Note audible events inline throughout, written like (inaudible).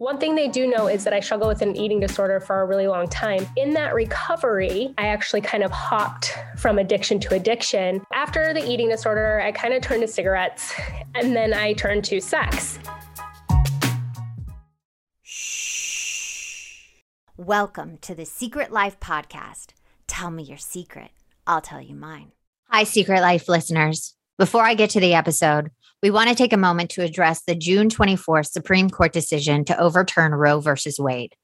One thing they do know is that I struggle with an eating disorder for a really long time. In that recovery, I actually kind of hopped from addiction to addiction. After the eating disorder, I kind of turned to cigarettes and then I turned to sex. Shh. Welcome to the Secret Life Podcast. Tell me your secret. I'll tell you mine. Hi, Secret Life listeners. Before I get to the episode, we want to take a moment to address the June 24th Supreme Court decision to overturn Roe versus Wade.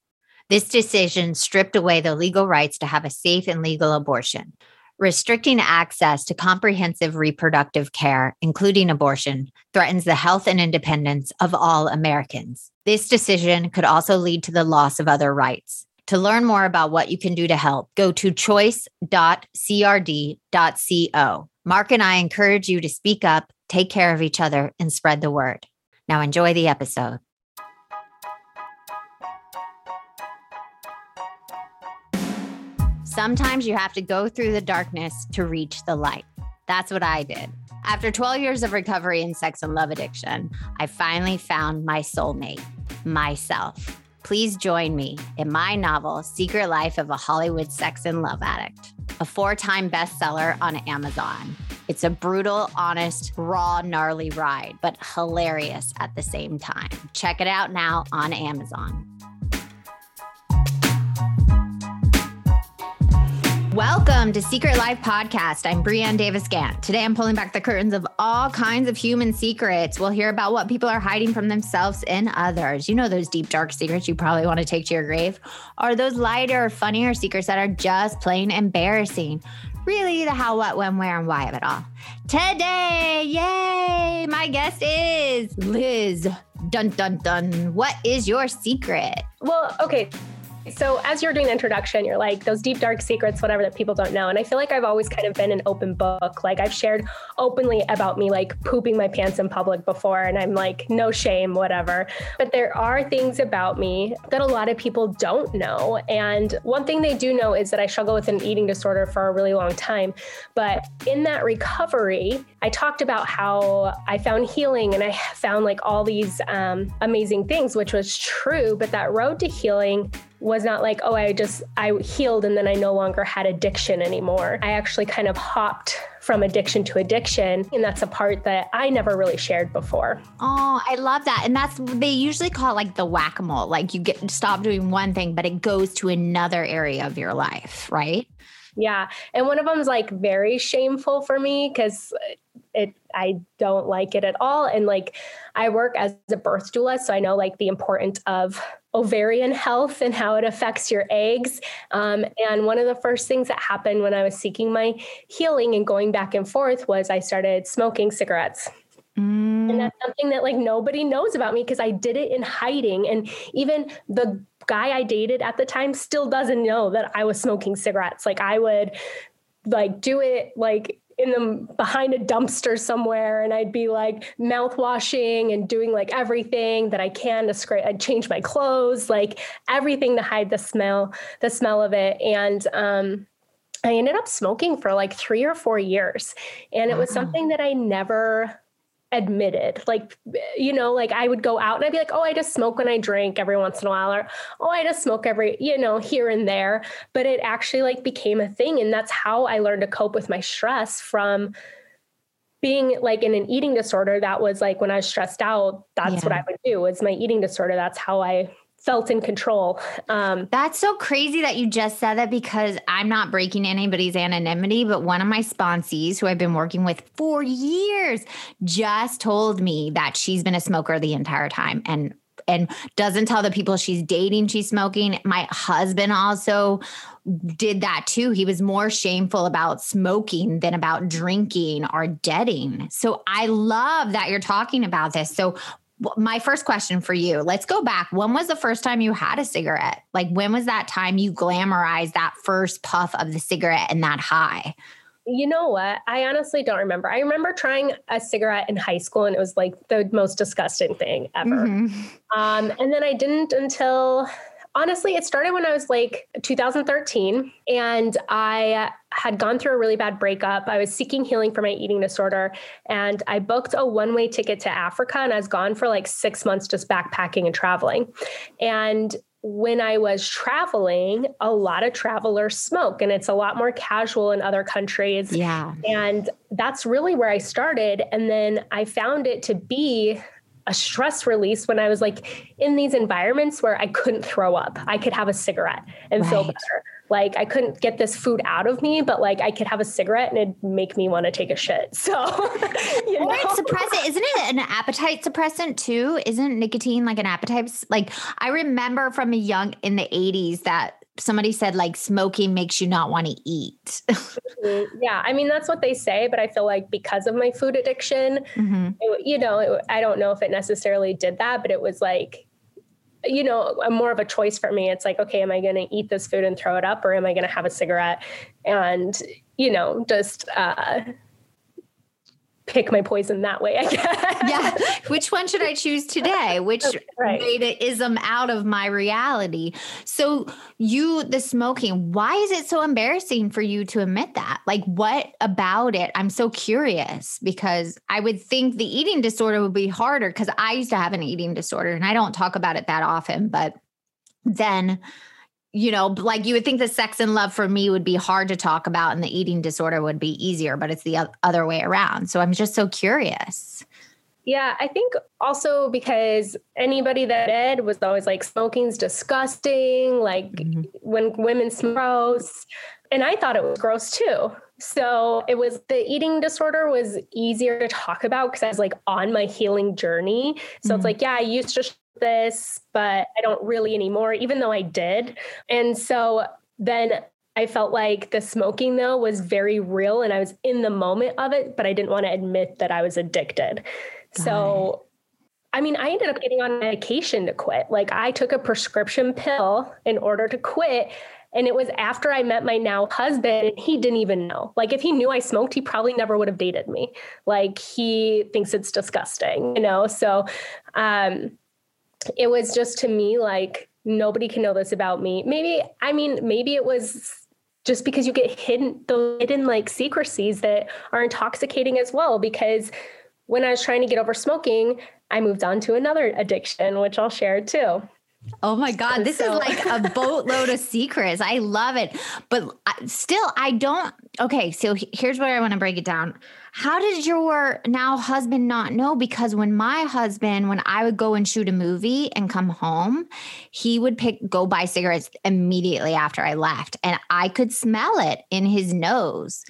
This decision stripped away the legal rights to have a safe and legal abortion. Restricting access to comprehensive reproductive care, including abortion, threatens the health and independence of all Americans. This decision could also lead to the loss of other rights. To learn more about what you can do to help, go to choice.crd.co. Mark and I encourage you to speak up take care of each other, and spread the word. Now, enjoy the episode. Sometimes you have to go through the darkness to reach the light. That's what I did. After 12 years of recovery in sex and love addiction, I finally found my soulmate, myself. Please join me in my novel, Secret Life of a Hollywood Sex and Love Addict, a four time bestseller on Amazon. It's a brutal, honest, raw, gnarly ride, but hilarious at the same time. Check it out now on Amazon. Welcome to Secret Life Podcast. I'm Brianne Davis Gant. Today I'm pulling back the curtains of all kinds of human secrets. We'll hear about what people are hiding from themselves and others. You know, those deep, dark secrets you probably want to take to your grave, or those lighter, funnier secrets that are just plain embarrassing really the how, what, when, where, and why of it all. Today, yay! My guest is Liz. Dun dun dun. What is your secret? Well, okay. So, as you're doing the introduction, you're like those deep, dark secrets, whatever that people don't know. And I feel like I've always kind of been an open book. Like, I've shared openly about me, like pooping my pants in public before, and I'm like, no shame, whatever. But there are things about me that a lot of people don't know. And one thing they do know is that I struggle with an eating disorder for a really long time. But in that recovery, I talked about how I found healing and I found like all these um, amazing things, which was true. But that road to healing was not like, oh, I just, I healed and then I no longer had addiction anymore. I actually kind of hopped from addiction to addiction. And that's a part that I never really shared before. Oh, I love that. And that's, they usually call it like the whack a mole. Like you get, stop doing one thing, but it goes to another area of your life, right? Yeah. And one of them is like very shameful for me because it I don't like it at all. And like I work as a birth doula, so I know like the importance of ovarian health and how it affects your eggs. Um, and one of the first things that happened when I was seeking my healing and going back and forth was I started smoking cigarettes. Mm. And that's something that like nobody knows about me because I did it in hiding. And even the guy I dated at the time still doesn't know that I was smoking cigarettes. Like I would like do it like in the behind a dumpster somewhere and I'd be like mouth washing and doing like everything that I can to scrape I'd change my clothes like everything to hide the smell the smell of it and um I ended up smoking for like 3 or 4 years and it was something that I never admitted. Like you know like i would go out and i'd be like oh i just smoke when i drink every once in a while or oh i just smoke every you know here and there. But it actually like became a thing and that's how i learned to cope with my stress from being like in an eating disorder that was like when i was stressed out that's yeah. what i would do was my eating disorder. That's how i felt in control. Um, That's so crazy that you just said that because I'm not breaking anybody's anonymity, but one of my sponsees who I've been working with for years just told me that she's been a smoker the entire time and and doesn't tell the people she's dating she's smoking. My husband also did that too. He was more shameful about smoking than about drinking or deading. So I love that you're talking about this. So my first question for you let's go back. When was the first time you had a cigarette? Like when was that time you glamorized that first puff of the cigarette and that high? You know what? I honestly don't remember. I remember trying a cigarette in high school and it was like the most disgusting thing ever. Mm-hmm. um, and then i didn't until honestly, it started when I was like 2013 and I had gone through a really bad breakup. I was seeking healing for my eating disorder and I booked a one way ticket to Africa and I was gone for like six months just backpacking and traveling. And when I was traveling, a lot of travelers smoke and it's a lot more casual in other countries. Yeah. And that's really where I started. And then I found it to be a stress release when I was like in these environments where I couldn't throw up. I could have a cigarette and right. feel better. Like I couldn't get this food out of me, but like I could have a cigarette and it'd make me want to take a shit. So, (laughs) you know? suppressant, isn't it an appetite suppressant too? Isn't nicotine like an appetite? Like I remember from a young in the 80s that somebody said like smoking makes you not want to eat. mm-hmm. Yeah, I mean that's what they say, but I feel like because of my food addiction, mm-hmm. it, you know, it, I don't know if it necessarily did that, but it was like, you know, a more of a choice for me. It's like, okay, am I going to eat this food and throw it up, or am I going to have a cigarette and you know just uh, pick my poison that way, I guess. Yeah. Which one should I choose today? (laughs) Which right. made ism out of my reality? So, you, the smoking, why is it so embarrassing for you to admit that? Like, what about it? I'm so curious because I would think the eating disorder would be harder because I used to have an eating disorder and I don't talk about it that often, but then you know, like you would think the sex and love for me would be hard to talk about and the eating disorder would be easier, but it's the other way around. So I'm just so curious. Yeah, I think also because anybody that did was always like smoking's disgusting, like mm-hmm. when women smoke, and I thought it was gross too. So it was the eating disorder was easier to talk about because I was like on my healing journey. So mm-hmm. it's like, yeah, I used to this, but I don't really anymore, even though I did. And so then I felt like the smoking though was very real and I was in the moment of it, but I didn't want to admit that I was addicted. Got so it. I mean, I ended up getting on medication to quit. Like I took a prescription pill in order to quit. And it was after I met my now husband, and he didn't even know. Like, if he knew I smoked, he probably never would have dated me. Like, he thinks it's disgusting, you know? So, um, it was just to me like nobody can know this about me. Maybe I mean maybe it was just because you get hidden the hidden like secrecies that are intoxicating as well because when I was trying to get over smoking, I moved on to another addiction which I'll share too. Oh my God, this so. is like a (laughs) boatload of secrets. I love it. But uh, still, I don't. Okay, so here's where I want to break it down. How did your now husband not know? Because when my husband, when I would go and shoot a movie and come home, he would pick, go buy cigarettes immediately after I left. And I could smell it in his nose.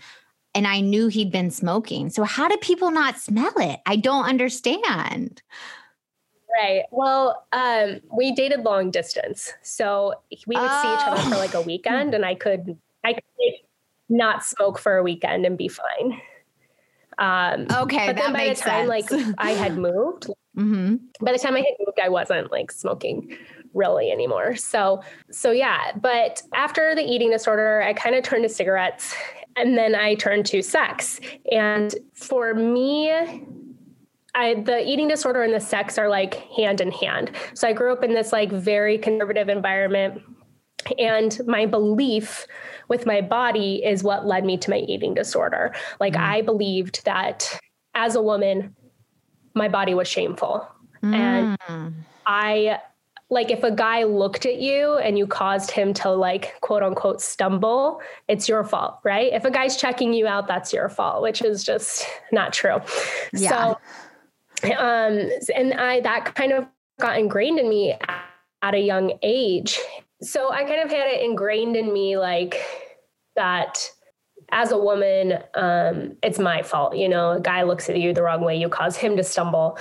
And I knew he'd been smoking. So, how do people not smell it? I don't understand. Right. Well, um, we dated long distance, so we would oh. see each other for like a oh. weekend, and I could I could not smoke for a weekend and be fine. Um, okay, but then by the time sense. like I had (laughs) moved, mm-hmm. by the time I had moved, I wasn't like smoking really anymore. So so yeah. But after the eating disorder, I kind of turned to cigarettes, and then I turned to sex. And for me, I, the eating disorder and the sex are like hand in hand. So I grew up in this like very conservative environment. And my belief with my body is what led me to my eating disorder. Like mm. I believed that as a woman, my body was shameful. Mm. And I like if a guy looked at you and you caused him to like quote unquote stumble, it's your fault, right? If a guy's checking you out, that's your fault, which is just not true. Yeah. So um, and I that kind of got ingrained in me at a young age. So I kind of had it ingrained in me like that as a woman, um, it's my fault. You know, a guy looks at you the wrong way, you cause him to stumble.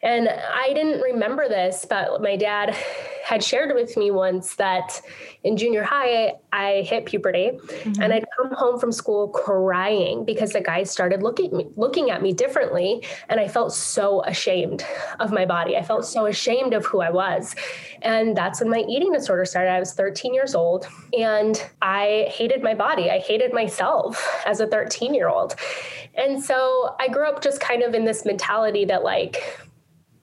And I didn't remember this, but my dad had shared with me once that in junior high, I hit puberty mm-hmm. and I'd come home from school crying because the guys started looking at me, looking at me differently. And I felt so ashamed of my body. I felt so ashamed of who I was. And that's when my eating disorder started. I was 13 years old and I hated my body. I hated myself as a 13 year old. And so I grew up just kind of in this mentality that like,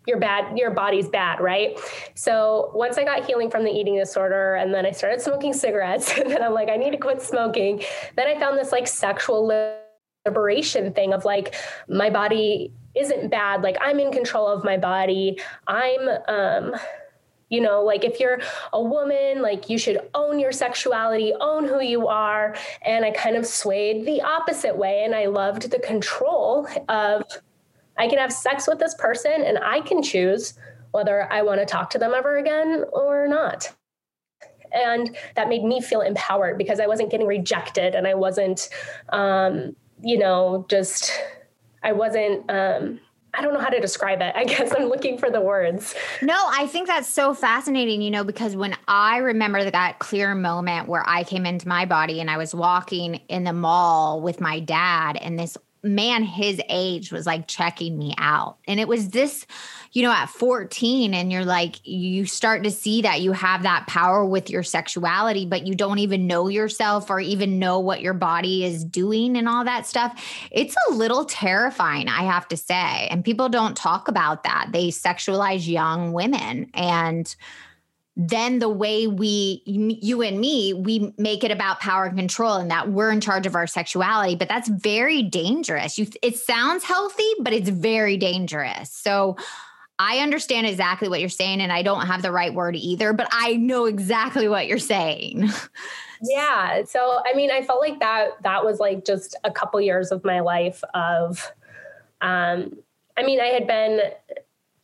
your bad your body's bad right? So once i got healing from the eating disorder and then i started smoking cigarettes (laughs) and then i'm like i need to quit smoking then i found this like sexual liberation thing of like my body isn't bad. Like i'm in control of my body. I'm um you know like if you're a woman like you should own your sexuality own who you are. And i kind of swayed the opposite way and i loved the control of i can have sex with this person and i can choose whether i want to talk to them ever again or not and that made me feel empowered because i wasn't getting rejected and i wasn't um, you know just i wasn't um, I don't know how to describe it. (laughs) I guess I'm looking for the words. No, I think that's so fascinating, you know, because when I remember that clear moment where I came into my body and I was walking in the mall with my dad, and this man his age was like checking me out. And it was this, you know, at 14, and you're like, you start to see that you have that power with your sexuality, but you don't even know yourself or even know what your body is doing and all that stuff. It's a little terrifying, I have to say. And people don't talk about that. They sexualize young women. And then the way we you and me we make it about power and control and that we're in charge of our sexuality but that's very dangerous. You it sounds healthy but it's very dangerous. So i understand exactly what you're saying and i don't have the right word either but i know exactly what you're saying. (laughs) Yeah so i mean i felt like that that was like just a couple years of my life of um i mean i had been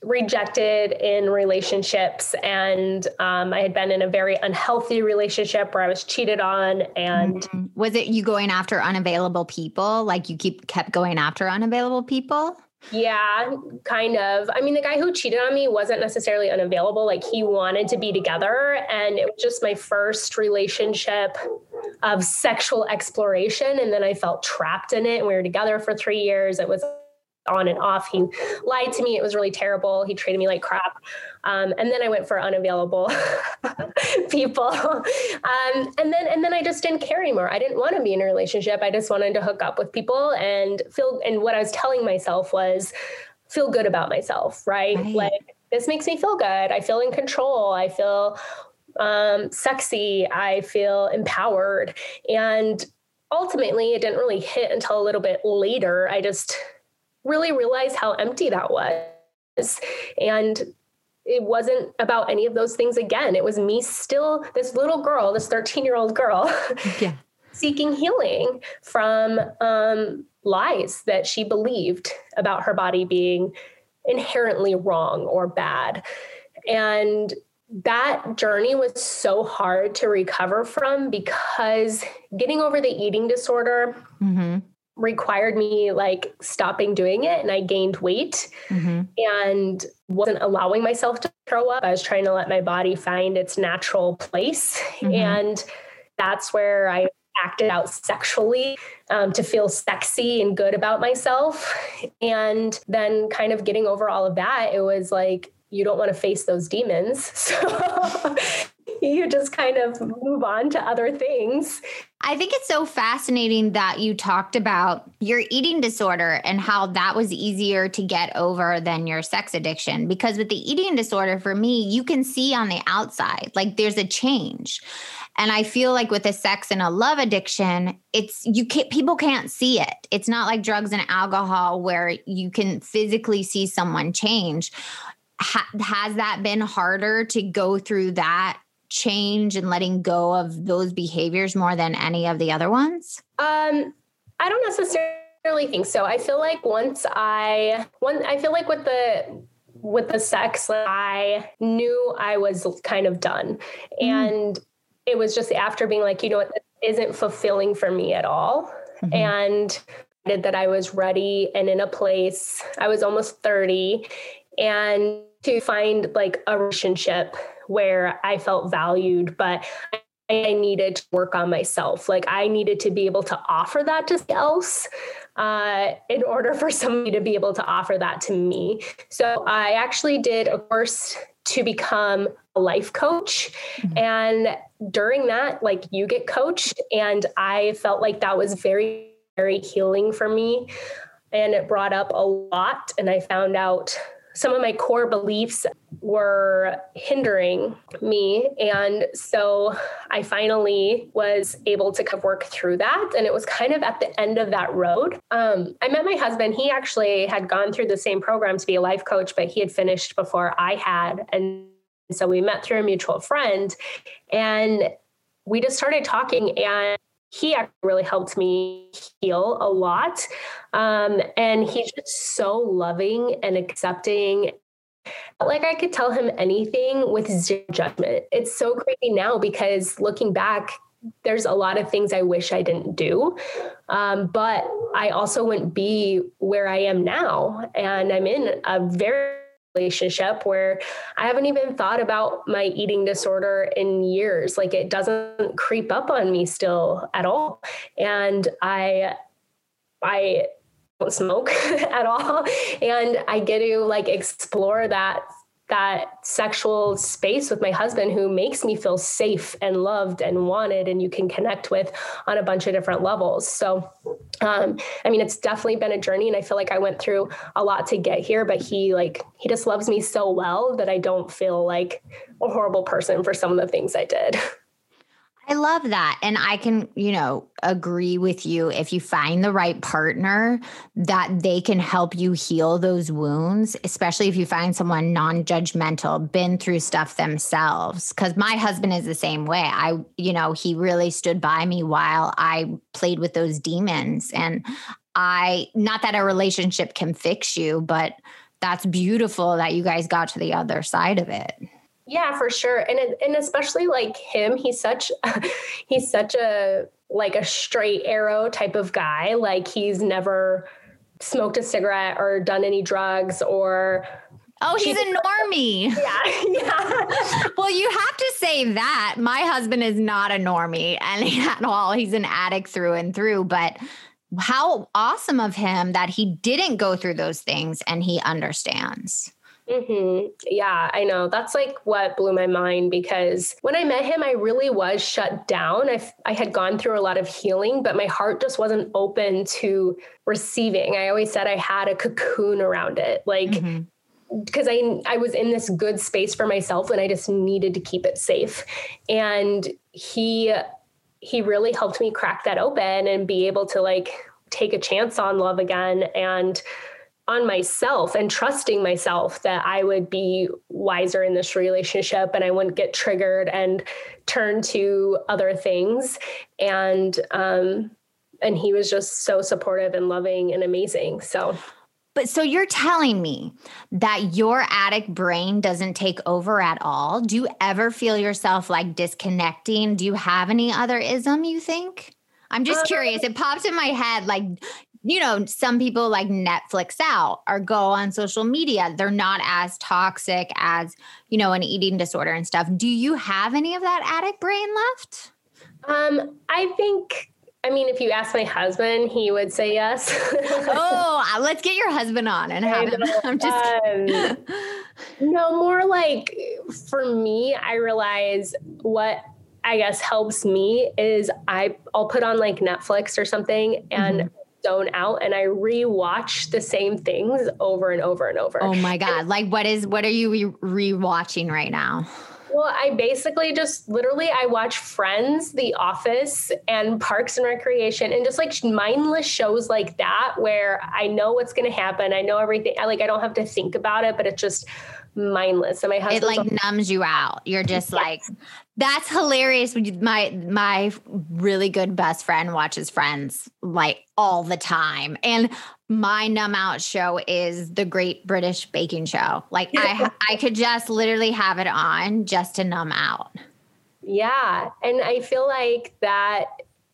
rejected in relationships. And um, i had been in a very unhealthy relationship where i was cheated on and mm-hmm. was it you going after unavailable people? Like you keep kept going after unavailable people? Yeah kind of. I mean the guy who cheated on me wasn't necessarily unavailable. Like he wanted to be together. And it was just my first relationship of sexual exploration. And then i felt trapped in it. And we were together for three years. It was on and off. He lied to me. It was really terrible. He treated me like crap. Um, and then I went for unavailable (laughs) people. Um, and then and then I just didn't care anymore. I didn't want to be in a relationship. I just wanted to hook up with people and feel. And what I was telling myself was, feel good about myself. Right? right. Like this makes me feel good. I feel in control. I feel um, sexy. I feel empowered. And ultimately, it didn't really hit until a little bit later. I just really realize how empty that was. And it wasn't about any of those things again. It was me still, this little girl, this 13 year old girl, (laughs) yeah. seeking healing from um, lies that she believed about her body being inherently wrong or bad. And that journey was so hard to recover from because getting over the eating disorder mm-hmm required me like stopping doing it and I gained weight mm-hmm. and wasn't allowing myself to throw up. I was trying to let my body find its natural place. Mm-hmm. And that's where I acted out sexually um, to feel sexy and good about myself. And then kind of getting over all of that, it was like, you don't want to face those demons. (laughs) So (laughs) you just kind of move on to other things. I think it's so fascinating that you talked about your eating disorder and how that was easier to get over than your sex addiction. Because with the eating disorder, for me, you can see on the outside, like there's a change. And I feel like with a sex and a love addiction, it's you can't people can't see it. It's not like drugs and alcohol where you can physically see someone change. Ha- has that been harder to go through that change and letting go of those behaviors more than any of the other ones? Um, I don't necessarily think so. I feel like once I one I feel like with the with the sex, like I knew I was kind of done. Mm. And it was just after being like, you know what, this isn't fulfilling for me at all. Mm-hmm. And that I was ready and in a place. I was almost 30 and to find like a relationship where I felt valued, but I needed to work on myself. Like I needed to be able to offer that to else uh, in order for somebody to be able to offer that to me. So I actually did a course to become a life coach. Mm-hmm. And during that, like you get coached. And I felt like that was very, very healing for me. And it brought up a lot. And I found out some of my core beliefs were hindering me. And so I finally was able to work through that. And it was kind of at the end of that road. Um, I met my husband. He actually had gone through the same program to be a life coach, but he had finished before I had. And so we met through a mutual friend and we just started talking. And he actually really helped me heal a lot. Um, and he's just so loving and accepting. Like I could tell him anything with zero judgment. It's so crazy now because looking back, there's a lot of things I wish I didn't do. Um, but I also wouldn't be where I am now. And I'm in a very relationship where I haven't even thought about my eating disorder in years. Like it doesn't creep up on me still at all. And I, I don't smoke (laughs) at all. And I get to like explore that that sexual space with my husband who makes me feel safe and loved and wanted and you can connect with on a bunch of different levels. So um, i mean it's definitely been a journey and i feel like i went through a lot to get here but he like he just loves me so well that i don't feel like a horrible person for some of the things i did (laughs) I love that. And I can, you know, agree with you if you find the right partner that they can help you heal those wounds, especially if you find someone non judgmental, been through stuff themselves. Cause my husband is the same way. I, you know, he really stood by me while I played with those demons. And I, not that a relationship can fix you, but that's beautiful that you guys got to the other side of it. Yeah, for sure. And and especially like him, he's such (laughs) he's such a like a straight arrow type of guy. Like he's never smoked a cigarette or done any drugs or Oh, he's a normie. (laughs) Yeah. Yeah. well, you have to say that. My husband is not a normie and (laughs) at all. He's an addict through and through, but how awesome of him that he didn't go through those things and he understands. Mm-hmm. Yeah, I know. That's like what blew my mind because when I met him, I really was shut down. I, I had gone through a lot of healing, but my heart just wasn't open to receiving. I always said I had a cocoon around it. Like, mm-hmm. because I I was in this good space for myself and I just needed to keep it safe. And he he really helped me crack that open and be able to like take a chance on love again and on myself and trusting myself that I would be wiser in this relationship and I wouldn't get triggered and turn to other things. And um, and he was just so supportive and loving and amazing. So but so you're telling me that your addict brain doesn't take over at all? Do you ever feel yourself like disconnecting? Do you have any other ism you think? I'm just uh, curious. It pops in my head like you know, some people like Netflix out or go on social media. They're not as toxic as, you know, an eating disorder and stuff. Do you have any of that addict brain left? Um, I think, I mean, if you ask my husband, he would say yes. (laughs) oh, uh, let's get your husband on and have him. (laughs) I'm just um, no, more like for me, I realize what I guess helps me is I I'll put on like Netflix or something and mm-hmm zone out and I rewatch the same things over and over and over. Oh my God. like what is, what are you re- rewatching right now? Well, I basically just literally I watch Friends, The Office, and Parks and Recreation, and just like mindless shows like that where I know what's going to happen. I know everything. I like I don't have to think about it, but it's just mindless. And my husband, it like numbs you out. You're just like, that's hilarious. My my really good best friend watches Friends like all the time, and my numb out show is the Great British Baking Show. Like I (laughs) I could just literally have it on just to numb out. Yeah, and I feel like that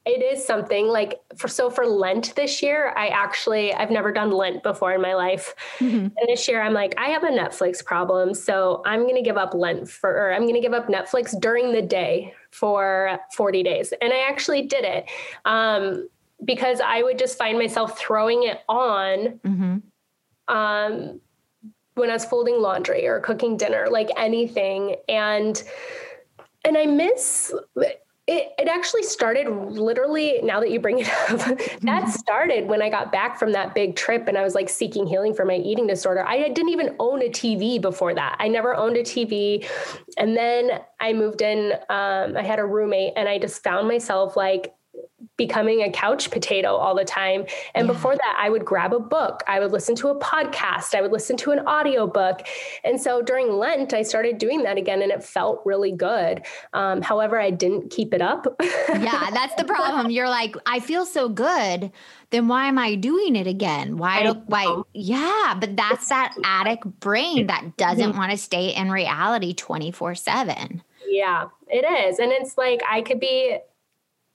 it is something like for so for lent this year i actually i've never done lent before in my life mm-hmm. and this year i'm like i have a netflix problem so i'm going to give up lent for or i'm going to give up netflix during the day for 40 days and i actually did it um, because i would just find myself throwing it on mm-hmm. um, when i was folding laundry or cooking dinner like anything and and i miss it, it actually started literally now that you bring it up (laughs) that mm-hmm. started when i got back from that big trip and i was like seeking healing for my eating disorder. I didn't even own a tv before that. I never owned a tv and then i moved in um, i had a roommate and i just found myself like becoming a couch potato all the time. And yeah. before that, I would grab a book, I would listen to a podcast, I would listen to an audiobook. And so during Lent, I started doing that again and it felt really good. Um, however, I didn't keep it up. yeah, (laughs) that's the problem. You're like, I feel so good. Then why am I doing it again? Why do why yeah, but that's (laughs) that addict brain that doesn't want to stay in reality 24/7. Yeah, it is. And it's like I could be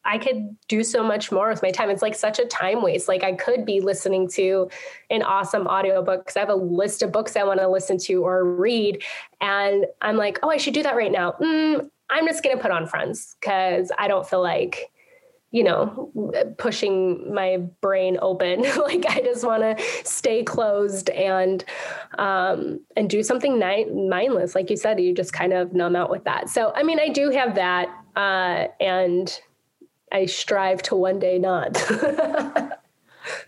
I could do so much more with my time. It's like such a time waste. Like I could be listening to an awesome audiobook because I have a list of books I want to listen to or read. And I'm like, oh, I should do that right now. Mm, I'm just going to put on Friends because I don't feel like, you know, pushing my brain open. (laughs) like I just want to stay closed and um, and do something ni- mindless. Like you said, you just kind of numb out with that. So I mean, I do have that, uh, and I strive to one day not. (laughs)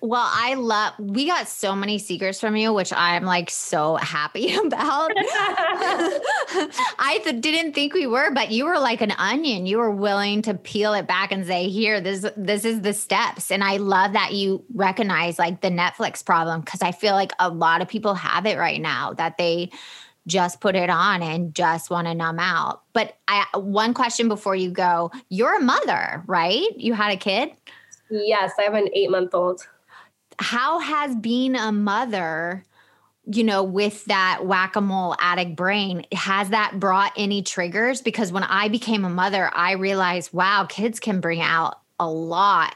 well, I love, we got so many secrets from you, which I'm like so happy (laughs) about. (laughs) I th- didn't think we were, but you were like an onion. You were willing to peel it back and say, here, this, this is the steps. And I love that you recognize like the Netflix problem because I feel like a lot of people have it right now that they, just put it on and just want to numb out. But I one question before you go, you're a mother, right? You had a kid? Yes, I have an 8-month-old. How has being a mother you know, with that whack a mole addict brain, has that brought any triggers? Because when I became a mother, I realized, wow, kids can bring out a lot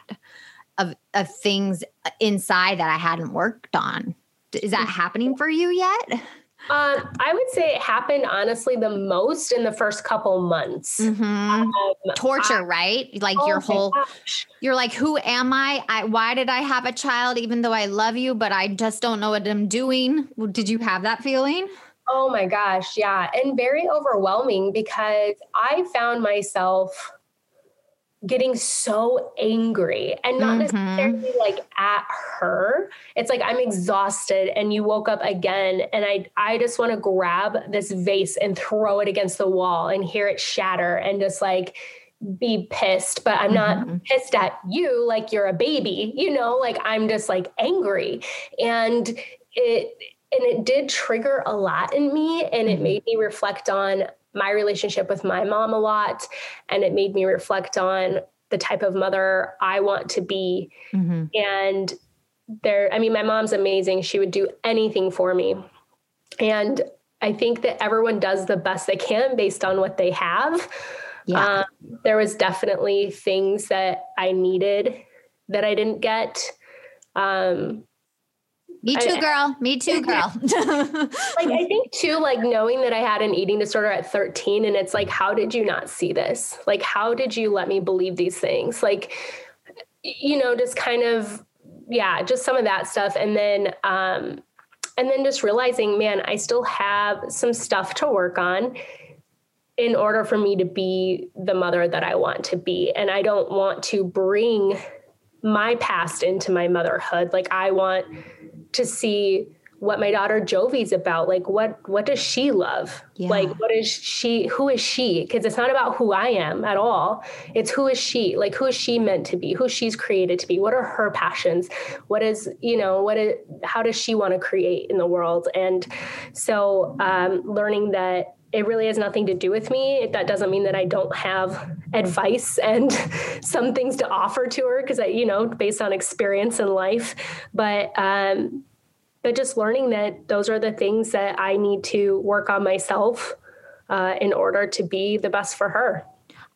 of, of things inside that I hadn't worked on. Is that mm-hmm. happening for you yet? Um, I would say it happened honestly the most in the first couple months. Mm-hmm. Um, Torture, I, right? Like oh your whole, gosh. you're like, who am I? I? Why did I have a child, even though I love you, but I just don't know what I'm doing? Did you have that feeling? Oh my gosh, yeah, and very overwhelming because I found myself getting so angry and not mm-hmm. necessarily like at her it's like i'm exhausted and you woke up again and i i just want to grab this vase and throw it against the wall and hear it shatter and just like be pissed but i'm not mm-hmm. pissed at you like you're a baby you know like i'm just like angry and it and it did trigger a lot in me and it mm-hmm. made me reflect on my relationship with my mom a lot. And it made me reflect on the type of mother I want to be. Mm-hmm. And there, I mean, my mom's amazing. She would do anything for me. And I think that everyone does the best they can based on what they have. Yeah. Um, there was definitely things that I needed that I didn't get. Um, me too, I, (laughs) girl. Me too, girl. like I think too, like knowing that I had an eating disorder at 13, and it's like, how did you not see this? Like, how did you let me believe these things? Like, you know, just kind of, yeah, just some of that stuff. And then um, and then just realizing, man, I still have some stuff to work on in order for me to be the mother that I want to be. And I don't want to bring my past into my motherhood. Like I want to see what my daughter Jovi's about. Like what what does she love? Yeah. Like what is she who is she? Because it's not about who I am at all. It's who is she? Like who is she meant to be? Who she's created to be? What are her passions? What is, you know, what is how does she want to create in the world? And so um learning that it really has nothing to do with me. That doesn't mean that I don't have advice and (laughs) some things to offer to her because I, you know, based on experience in life. But um, but just learning that those are the things that I need to work on myself uh, in order to be the best for her.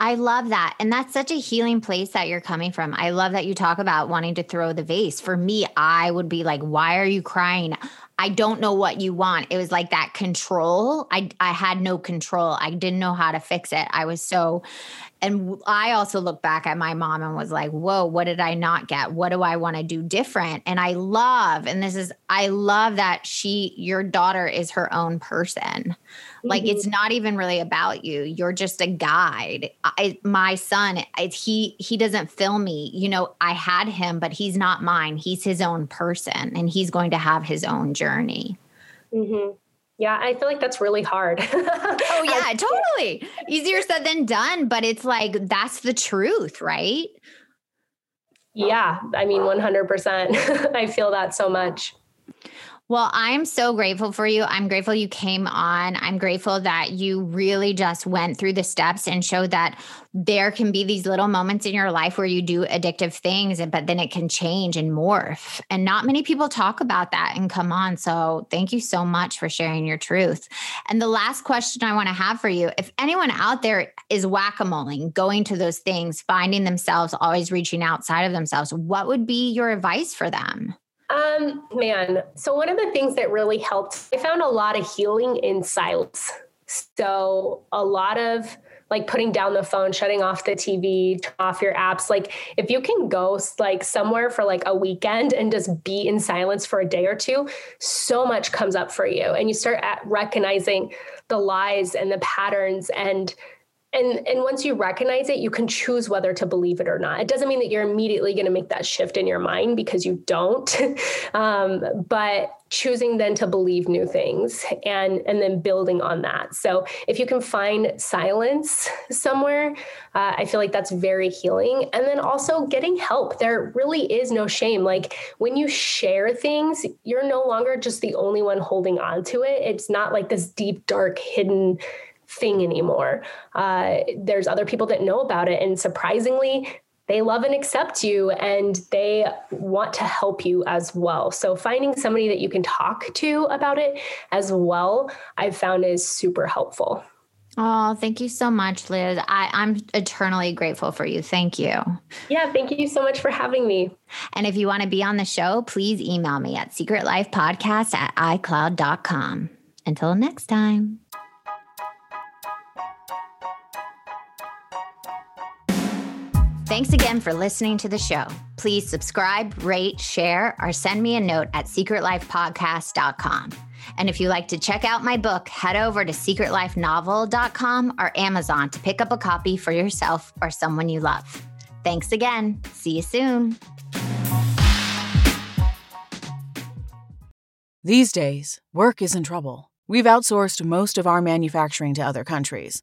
I love that. And that's such a healing place that you're coming from. I love that you talk about wanting to throw the vase. For me, I would be like, why are you crying? I don't know what you want. It was like that control. I I had no control. I didn't know how to fix it. I was so and I also look back at my mom and was like, "Whoa, what did I not get? What do I want to do different?" And I love and this is I love that she your daughter is her own person Like it's not even really about you. You're just a guide. I, my son, he he doesn't fill me. You know, I had him, but he's not mine. He's his own person, and he's going to have his own journey. Mm-hmm. Yeah, I feel like that's really hard. (laughs) oh yeah, totally. Easier said than done, but it's like that's the truth, right? Yeah, I mean 100%. (laughs) I feel that so much. Well, I'm so grateful for you. I'm grateful you came on. I'm grateful that you really just went through the steps and showed that there can be these little moments in your life where you do addictive things, but then it can change and morph. And not many people talk about that and come on. So thank you so much for sharing your truth. And the last question I want to have for you if anyone out there is whack a moling, going to those things, finding themselves always reaching outside of themselves, what would be your advice for them? Um, man, so one of the things that really helped, I found a lot of healing in silence. So a lot of like putting down the phone, shutting off the TV, off your apps. Like if you can go like somewhere for like a weekend and just be in silence for a day or two, so much comes up for you, and you start recognizing the lies and the patterns and and and once you recognize it you can choose whether to believe it or not. It doesn't mean that you're immediately going to make that shift in your mind because you don't. (laughs) Um, but choosing then to believe new things and and then building on that. So if you can find silence somewhere uh, i feel like that's very healing. And then also getting help. There really is no shame. Like when you share things you're no longer just the only one holding on to it. It's not like this deep dark hidden thing anymore. Uh, there's other people that know about it. And surprisingly, they love and accept you and they want to help you as well. So finding somebody that you can talk to about it as well, I've found is super helpful. Oh, thank you so much, Liz. I, I'm eternally grateful for you. Thank you. Yeah, thank you so much for having me. And if you want to be on the show, please email me at secretlifepodcast at icloud.com. Until next time. Thanks again for listening to the show. Please subscribe, rate, share, or send me a note at secretlifepodcast.com. And if you like to check out my book, head over to secretlifenovel.com or Amazon to pick up a copy for yourself or someone you love. Thanks again. See you soon. These days, work is in trouble. We've outsourced most of our manufacturing to other countries.